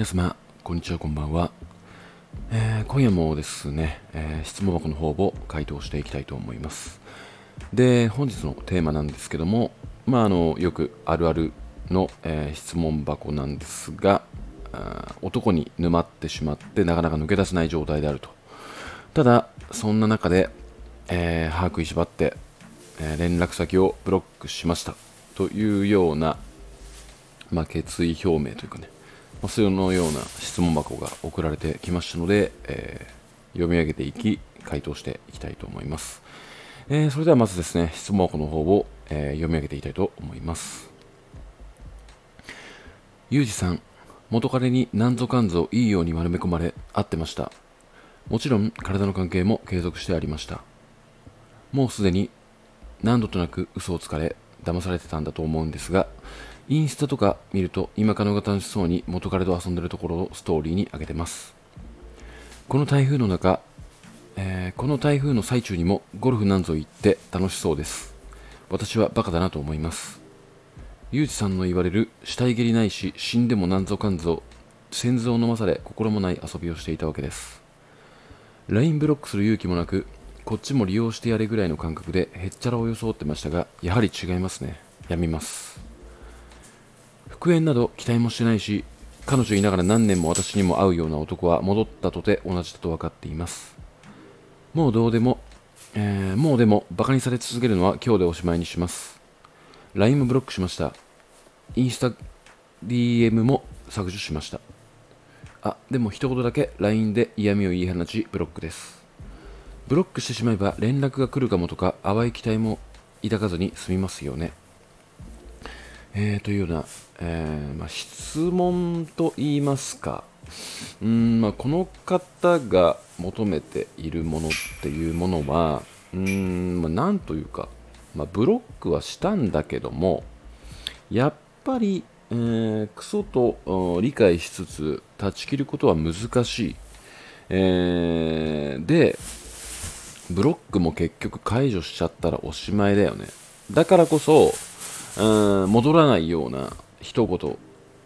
皆様、こんにちは、こんばんは。えー今夜もですね、えー質問箱の方を回答していきたいと思います。で、本日のテーマなんですけども、まあ、あのよくあるあるの、えー質問箱なんですが、あ男に沼ってしまってなかなか抜け出せない状態であると。ただ、そんな中で、えー歯食いしばって、え連絡先をブロックしましたというような、まあ、決意表明というかね、そのような質問箱が送られてきましたので、えー読み上げていき、回答していきたいと思います。えーそれではまずですね、質問箱の方を、えー読み上げていきたいと思います。ゆうじさん、元彼に何ぞかんぞいいように丸め込まれ、会ってました。もちろん体の関係も継続してありました。もうすでに何度となく嘘をつかれ騙されてたんだと思うんですがインスタとか見ると今彼女が楽しそうに元彼と遊んでるところをストーリーに上げてます。この台風の中、えーこの台風の最中にもゴルフなんぞ行って楽しそうです。私はバカだなと思います。ゆうじさんの言われる死体蹴りないし死んでもなんぞかんぞ先祖を飲まされ心もない遊びをしていたわけです LINE ブロックする勇気もなくこっちも利用してやれぐらいの感覚でへっちゃらを装ってましたがやはり違いますね。やみます。復縁など期待もしてないし彼女いながら何年も私にも会うような男は戻ったとて同じだと分かっています。もうどうでも、えーもうでもバカにされ続けるのは今日でおしまいにします。LINE もブロックしました。インスタ DM も削除しました。あでも一言だけ LINE で嫌味を言い放ちブロックです。ブロックしてしまえば連絡が来るかもとか淡い期待も抱かずに済みますよね。えー、というような、えーまあ、質問と言いますか、うんまあ、この方が求めているものっていうものは、うんまあ、なんというか、まあ、ブロックはしたんだけども、やっぱり、えークソと理解しつつ断ち切ることは難しい。えーで、ブロックも結局解除しちゃったらおしまいだよね。だからこそ、うん戻らないような一言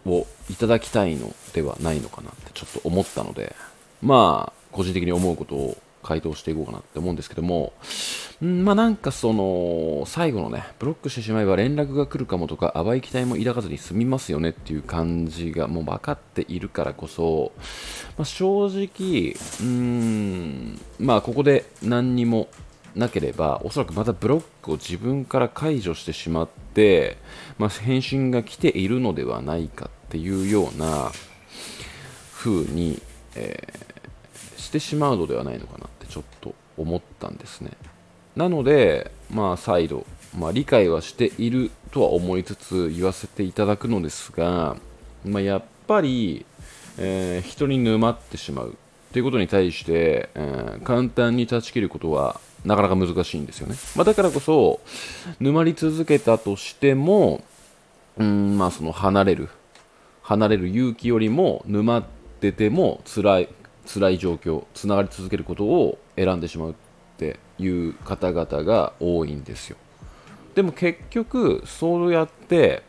をいただきたいのではないのかなってちょっと思ったので、まあ、個人的に思うことを回答していこうかなって思うんですけども、んまあなんかその、最後のね、ブロックしてしまえば連絡が来るかもとか、淡い期待も抱かずに済みますよねっていう感じがもう分かっているからこそ、まあ、正直、うーん、まあここで何にもなければ、おそらくまたブロックを自分から解除してしまって、まあ、返信が来ているのではないかっていうような風に、えーしてしまうのではないのかなってちょっと思ったんですね。なので、まあ、再度、まあ、理解はしているとは思いつつ言わせていただくのですが、まあ、やっぱり、えー人に沼ってしまうということに対して、えー簡単に断ち切ることはなかなか難しいんですよね。まあ、だからこそ、沼り続けたとしても、うんまあ、その離れる、離れる勇気よりも沼ってても辛い辛い状況つながり続けることを選んでしまうっていう方々が多いんですよでも結局そうやって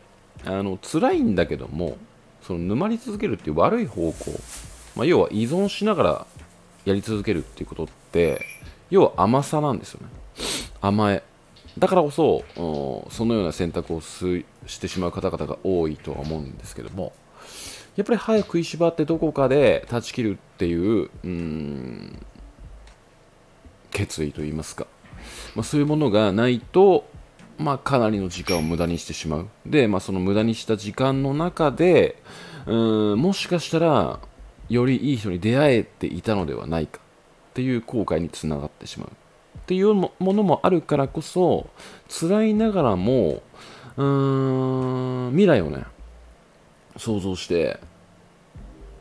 あの辛いんだけどもその沼り続けるっていう悪い方向、まあ、要は依存しながらやり続けるっていうことって要は甘さなんですよね。甘え。だからこそそのような選択をしてしまう方々が多いとは思うんですけども。やっぱり早く食いしばってどこかで断ち切るっていううん決意といいますか、まあ、そういうものがないと、まあ、かなりの時間を無駄にしてしまう。で、まあ、その無駄にした時間の中でうんもしかしたらよりいい人に出会えていたのではないか。っていう後悔につながってしまうっていうものもあるからこそ辛いながらもうーん未来をね想像して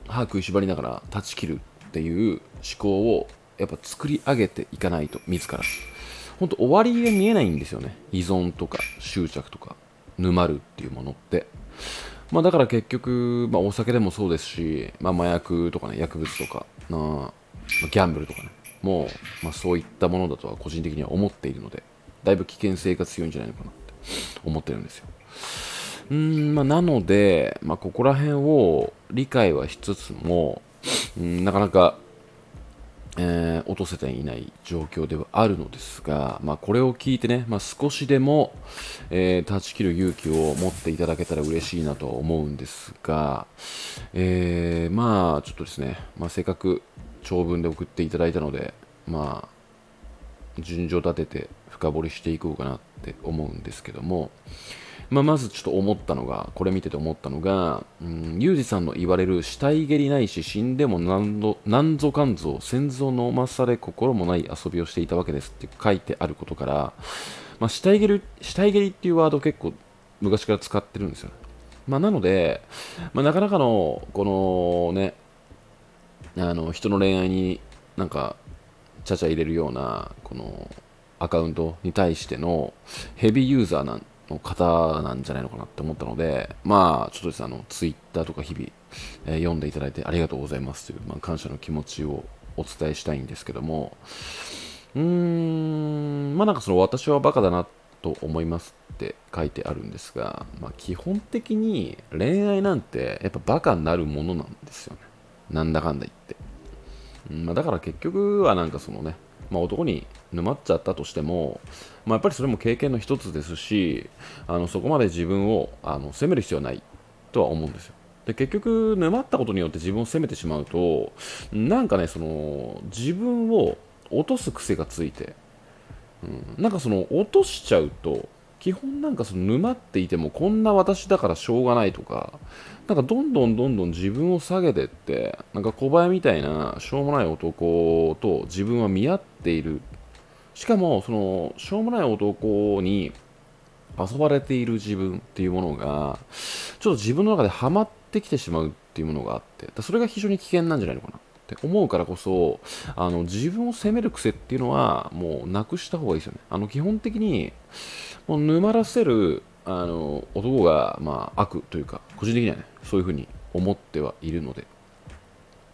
歯食いしばりながら断ち切るっていう思考をやっぱ作り上げていかないと自ら。本当終わりが見えないんですよね。依存とか執着とか沼るっていうものって。まあだから結局、まあ、お酒でもそうですし、まあ、麻薬とかね薬物とかなまギャンブルとかね。もう、まあ、そういったものだとは個人的には思っているのでだいぶ危険性が強いんじゃないのかなって思ってるんですよ。うんまあ、なので、まあ、ここら辺を理解はしつつも、うんなかなかえー、落とせていない状況ではあるのですが、まあ、これを聞いてね、まあ、少しでも、えー、断ち切る勇気を持っていただけたら嬉しいなと思うんですが、えー、まあちょっとですね、まあ、せっかく長文で送っていただいたので、まあ、順序立てて深掘りしていこうかなって思うんですけども、まあ、まずちょっと思ったのが、これ見てて思ったのが、うん、ユージさんの言われる死体蹴りないし死んでも何度何ぞかんぞ先祖飲まされ心もない遊びをしていたわけですって書いてあることから、まあ、死体蹴り死体蹴りっていうワード結構昔から使ってるんですよ、まあ、なので、まあ、なかなかのこのねあの人の恋愛になんかちゃちゃ入れるようなこのアカウントに対してのヘビーユーザーなの方なんじゃないのかなって思ったので、まあ、ちょっとですね、あの、ツイッターとか日々、えー、読んでいただいてありがとうございますという、まあ、感謝の気持ちをお伝えしたいんですけども、うーん、まあなんかその私はバカだなと思いますって書いてあるんですが、まあ基本的に恋愛なんてやっぱバカになるものなんですよね。なんだかんだ言って。まあ、だから結局はなんかそのね、まあ、男に沼っちゃったとしても、まあ、やっぱりそれも経験の一つですしあのそこまで自分をあの責める必要はないとは思うんですよ。で結局沼ったことによって自分を責めてしまうとなんかねその自分を落とす癖がついて、うん、なんかその落としちゃうと基本なんかその沼っていてもこんな私だからしょうがないとかなんかどんどんどんどん自分を下げてってなんか小林みたいなしょうもない男と自分は見合っている。しかもそのしょうもない男に遊ばれている自分っていうものがちょっと自分の中でハマってきてしまうっていうものがあってそれが非常に危険なんじゃないのかな。って思うからこそあの自分を責める癖っていうのはもうなくした方がいいですよね。あの基本的にもう沼らせるあの男が、まあ、悪というか個人的にはねそういうふうに思ってはいるので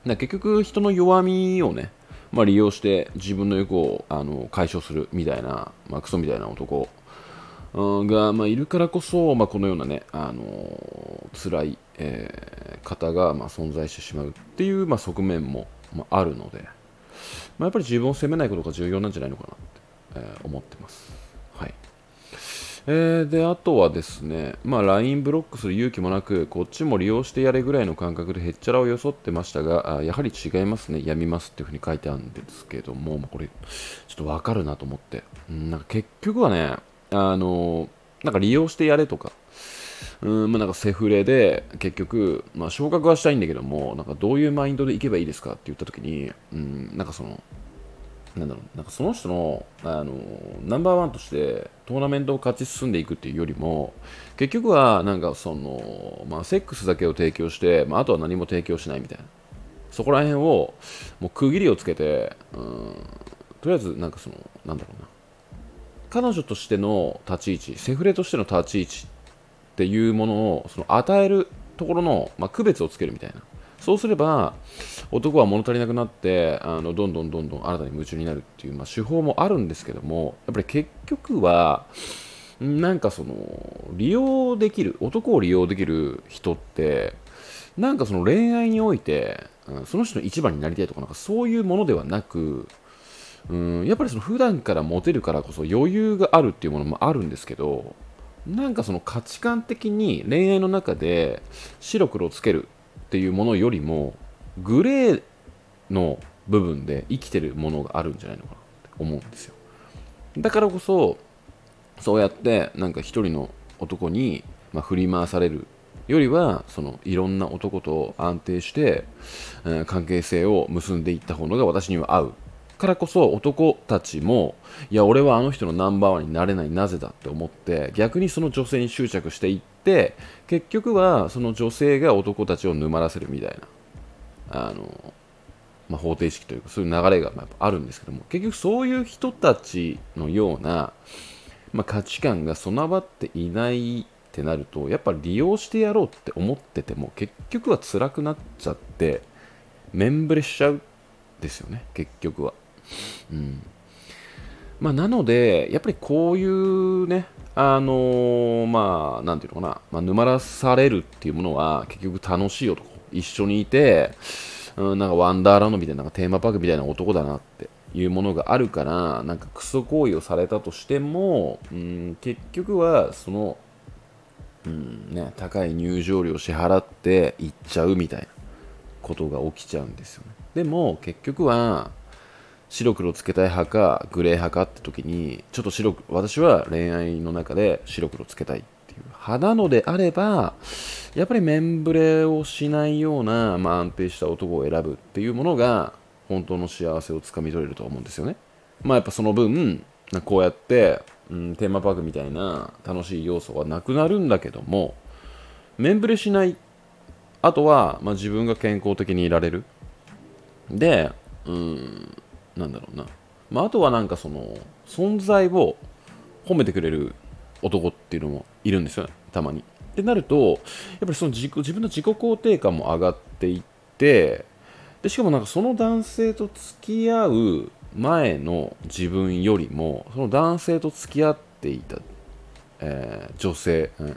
結局人の弱みをね、まあ、利用して自分の欲をあの解消するみたいな、まあ、クソみたいな男が、まあ、いるからこそ、まあ、このようなね、あの、辛い、えー、方が、まあ、存在してしまうっていう、まあ、側面も、まあ、あるので、まあ、やっぱり自分を責めないことが重要なんじゃないのかなって、えー、思ってます。えー、であとはですね、まあ、LINE ブロックする勇気もなく、こっちも利用してやれぐらいの感覚でへっちゃらを装ってましたが、あやはり違いますね、やみますっていうふうに書いてあるんですけども、これ、ちょっとわかるなと思って、なんか結局はね、あのなんか利用してやれとか、うんまあ、なんかセフレで結局、まあ、昇格はしたいんだけども、なんかどういうマインドでいけばいいですかって言ったときに、うん、なんかその、なんだろう、なんかその人の、あのナンバーワンとしてトーナメントを勝ち進んでいくっていうよりも、結局は、なんかその、まあ、セックスだけを提供して、まあ、あとは何も提供しないみたいな。そこら辺を、もう区切りをつけて、うん、とりあえず、なんかその、なんだろうな。彼女としての立ち位置、セフレとしての立ち位置っていうものを、その与えるところの、まあ、区別をつけるみたいな。そうすれば男は物足りなくなってあのどんどんどんどん新たに夢中になるっていう、まあ、手法もあるんですけどもやっぱり結局はなんかその利用できる男を利用できる人ってなんかその恋愛においてその人の一番になりたいとかなんかそういうものではなくうんやっぱりその普段からモテるからこそ余裕があるっていうものもあるんですけどなんかその価値観的に恋愛の中で白黒をつけるっていうものよりもグレーの部分で生きてるものがあるんじゃないのかなって思うんですよ。だからこそそうやってなんか一人の男に、ま、振り回されるよりはそのいろんな男と安定して、え、関係性を結んでいった方が私には合う。からこそ男たちもいや俺はあの人のナンバーワンになれないなぜだって思って逆にその女性に執着していって結局はその女性が男たちを沼らせるみたいなあの、まあ、方程式というかそういう流れがやっぱあるんですけども結局そういう人たちのような、まあ、価値観が備わっていないってなるとやっぱ利用してやろうって思ってても結局は辛くなっちゃって面ぶれしちゃうですよね結局は。うんまあ、なので、やっぱりこういうね、あのー、まあ、なんていうのかな、まあ、沼らされるっていうものは、結局楽しい男、一緒にいて、うん、なんかワンダーランドみたいな、なんかテーマパークみたいな男だなっていうものがあるから、なんかクソ行為をされたとしても、うん、結局は、その、うんね、高い入場料を支払って行っちゃうみたいなことが起きちゃうんですよね。でも、結局は、白黒つけたい派かグレー派かって時にちょっと白く私は恋愛の中で白黒つけたいっていう派なのであればやっぱり面ぶれをしないような、まあ、安定した男を選ぶっていうものが本当の幸せをつかみ取れると思うんですよね。まあやっぱその分こうやって、うん、テーマパークみたいな楽しい要素がなくなるんだけども面ぶれしないあとは、まあ、自分が健康的にいられる。でうんなんだろうな、まあ、あとはなんかその存在を褒めてくれる男っていうのもいるんですよね。たまに。ってなるとやっぱりその自己自分の自己肯定感も上がっていってでしかもなんかその男性と付き合う前の自分よりもその男性と付き合っていた、えー、女性、うん、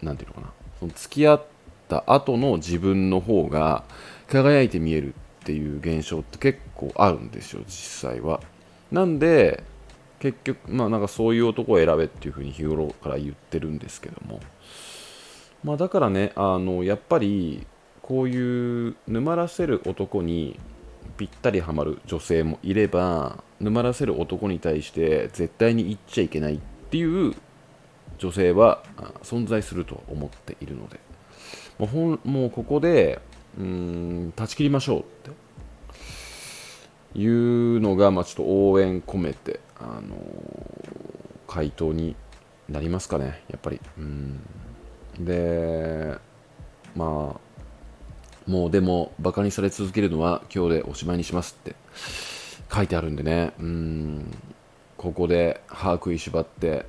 なんていうのかな。その付き合った後の自分の方が輝いて見えるっていう現象って結構あるんですよ実際は。なんで結局まあなんかそういう男を選べっていうふうに日頃から言ってるんですけども。まあだからねあのやっぱりこういう沼らせる男にぴったりはまる女性もいれば沼らせる男に対して絶対に言っちゃいけないっていう女性は存在すると思っているので。もうほんもうここでうん断ち切りましょうって。いうのが、まあ、ちょっと応援込めて、あのー、回答になりますかね、やっぱり。うん。で、まあ、もうでも、バカにされ続けるのは今日でおしまいにしますって書いてあるんでね、うん、ここで歯食いしばって、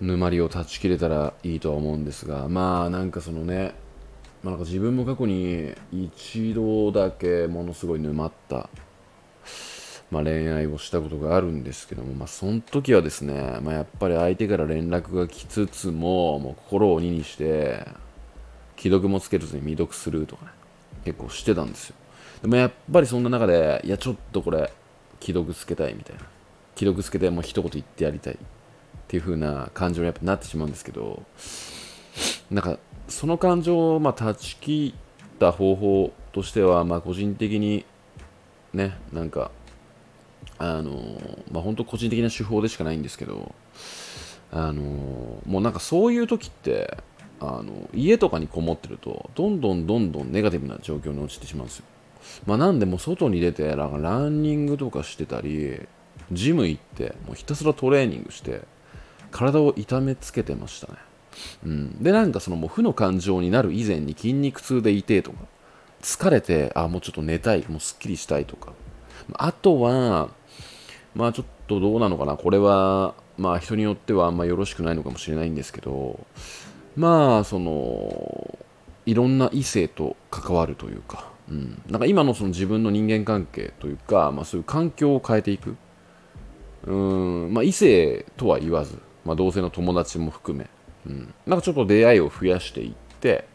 沼りを断ち切れたらいいとは思うんですが、まあなんかそのね、まあ、なんか自分も過去に一度だけものすごい沼った、まあ、恋愛をしたことがあるんですけども、まあ、その時はですね、まあ、やっぱり相手から連絡が来つつももう心を鬼にして既読もつけずに未読するとかね結構してたんですよ。でもやっぱりそんな中でいやちょっとこれ既読つけたいみたいな。既読つけてもう一言言ってやりたいっていう風な感情にやっぱなってしまうんですけどなんかその感情をまあ断ち切った方法としては、まあ、個人的にね、なんか、あのまあ、本当個人的な手法でしかないんですけど、あのもうなんかそういう時って、あの家とかにこもってると、どんどんどんどんネガティブな状況に陥ってしまうんですよ。まあ、なんでも外に出て、なんかランニングとかしてたり、ジム行って、もうひたすらトレーニングして、体を痛めつけてましたね。うん、でなんかそのもう負の感情になる以前に筋肉痛でいてとか疲れてあもうちょっと寝たいもうすっきりしたいとか。あとはまあちょっとどうなのかな。これはまあ人によってはあんまよろしくないのかもしれないんですけどまあそのいろんな異性と関わるというか、うん、なんか今のその自分の人間関係というか、まあ、そういう環境を変えていく。うん、まあ、異性とは言わず、まあ、同性の友達も含めうん、なんかちょっと出会いを増やしていって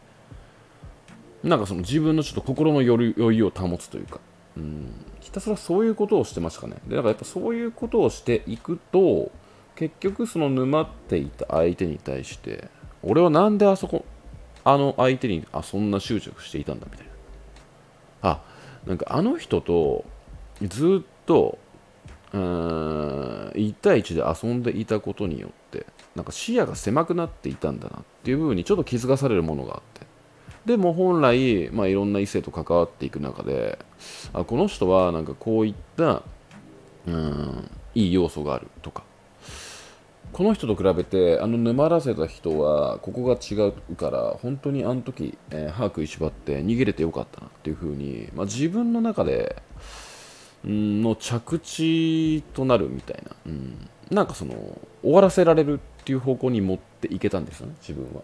なんかその自分のちょっと心の余裕を保つというか、うん、ひたすらそういうことをしてましたね。でだからやっぱそういうことをしていくと結局その沼っていた相手に対して俺はなんであそこあの相手にあそんな執着していたんだみたいな。あなんかあの人とずっとうん1対1で遊んでいたことによってなんか視野が狭くなっていたんだなっていう部分にちょっと気づかされるものがあって。でも本来、まあ、いろんな異性と関わっていく中であこの人はなんかこういったうんいい要素があるとか。この人と比べてあの沼らせた人はここが違うから本当にあの時、えー、歯食いしばって逃げれてよかったなっていうふうに、まあ、自分の中での着地となるみたいな、うん、なんかその終わらせられるっていう方向に持っていけたんですよね自分は、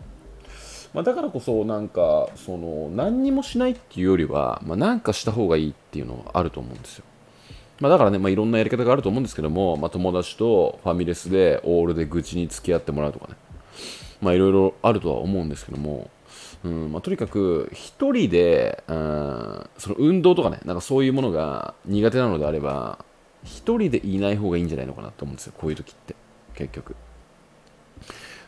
まあ、だからこそなんかその何にもしないっていうよりは、まあ、なんかした方がいいっていうのはあると思うんですよ。まあ、だからね、まあ、いろんなやり方があると思うんですけども、まあ、友達とファミレスでオールで愚痴に付き合ってもらうとかね、まあ、いろいろあるとは思うんですけども、うんまあ、とにかく一人で、うん、その運動とかね、なんかそういうものが苦手なのであれば、一人でいない方がいいんじゃないのかなって思うんですよ、こういう時って、結局。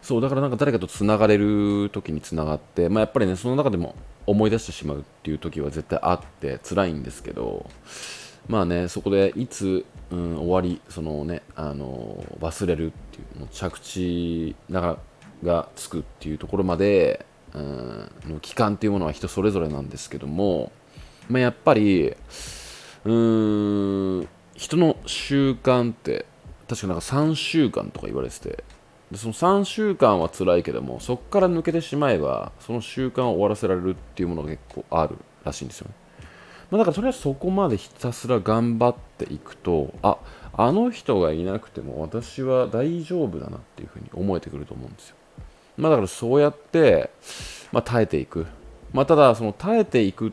そう、だからなんか誰かと繋がれる時に繋がって、まあ、やっぱりね、その中でも思い出してしまうっていう時は絶対あって辛いんですけど、まあね、そこでいつ、うん、終わり、そのね、あの忘れるっていう、もう着地ががつくっていうところまで、うん、の期間っていうものは人それぞれなんですけども、まあ、やっぱり、うん、人の習慣って確かなんか3週間とか言われててでその3週間は辛いけどもそこから抜けてしまえばその習慣を終わらせられるっていうものが結構あるらしいんですよね、まあ、だからとりあえずそこまでひたすら頑張っていくとああの人がいなくても私は大丈夫だなっていうふうに思えてくると思うんですよ。まあだからそうやって、まあ、耐えていく。まあただその耐えていくっ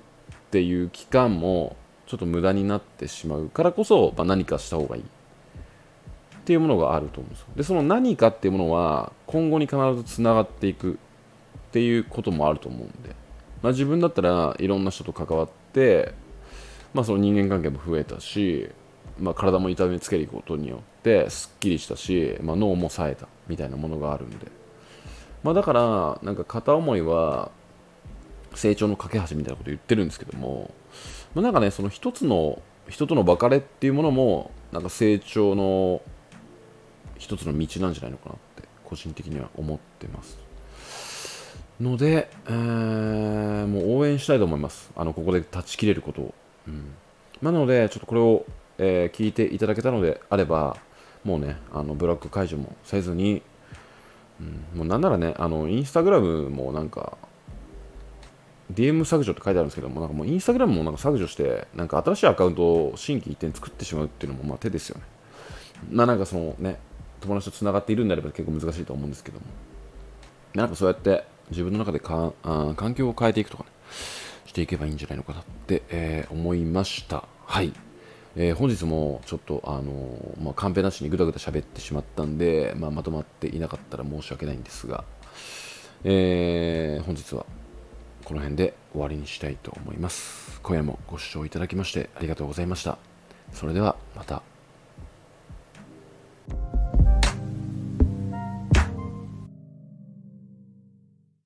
ていう期間もちょっと無駄になってしまうからこそ、まあ、何かした方がいい。っていうものがあると思うんですよ。でその何かっていうものは今後に必ずつながっていくっていうこともあると思うんで、まあ、自分だったらいろんな人と関わって、まあ、その人間関係も増えたし、まあ、体も痛めつけることによってすっきりしたし、まあ、脳も冴えたみたいなものがあるんで、まあ、だからなんか片思いは成長の架け橋みたいなこと言ってるんですけどもまあ、なんかねその一つの人との別れっていうものもなんか成長の一つの道なんじゃないのかなって個人的には思ってます。ので、えー、もう応援したいと思います。あのここで断ち切れることを、うん、なのでちょっとこれを、えー、聞いていただけたのであればもうねあのブラック解除もせずに、うん、もうなんならねあのインスタグラムもなんか DM 削除って書いてあるんですけども、なんかもうインスタグラムもなんか削除して、なんか新しいアカウントを新規一点作ってしまうっていうのもまあ手ですよね。まあなんかそのね、友達と繋がっているんであれば結構難しいと思うんですけども、なんかそうやって自分の中でかあ環境を変えていくとかね、していけばいいんじゃないのかなって、えー、思いました。はい。えー、本日もちょっと、あのー、まあ、カンペなしにぐだぐだ喋ってしまったんで、まあ、まとまっていなかったら申し訳ないんですが、え、本日はこの辺で終わりにしたいと思います。今夜もご視聴いただきましてありがとうございました。それではまた。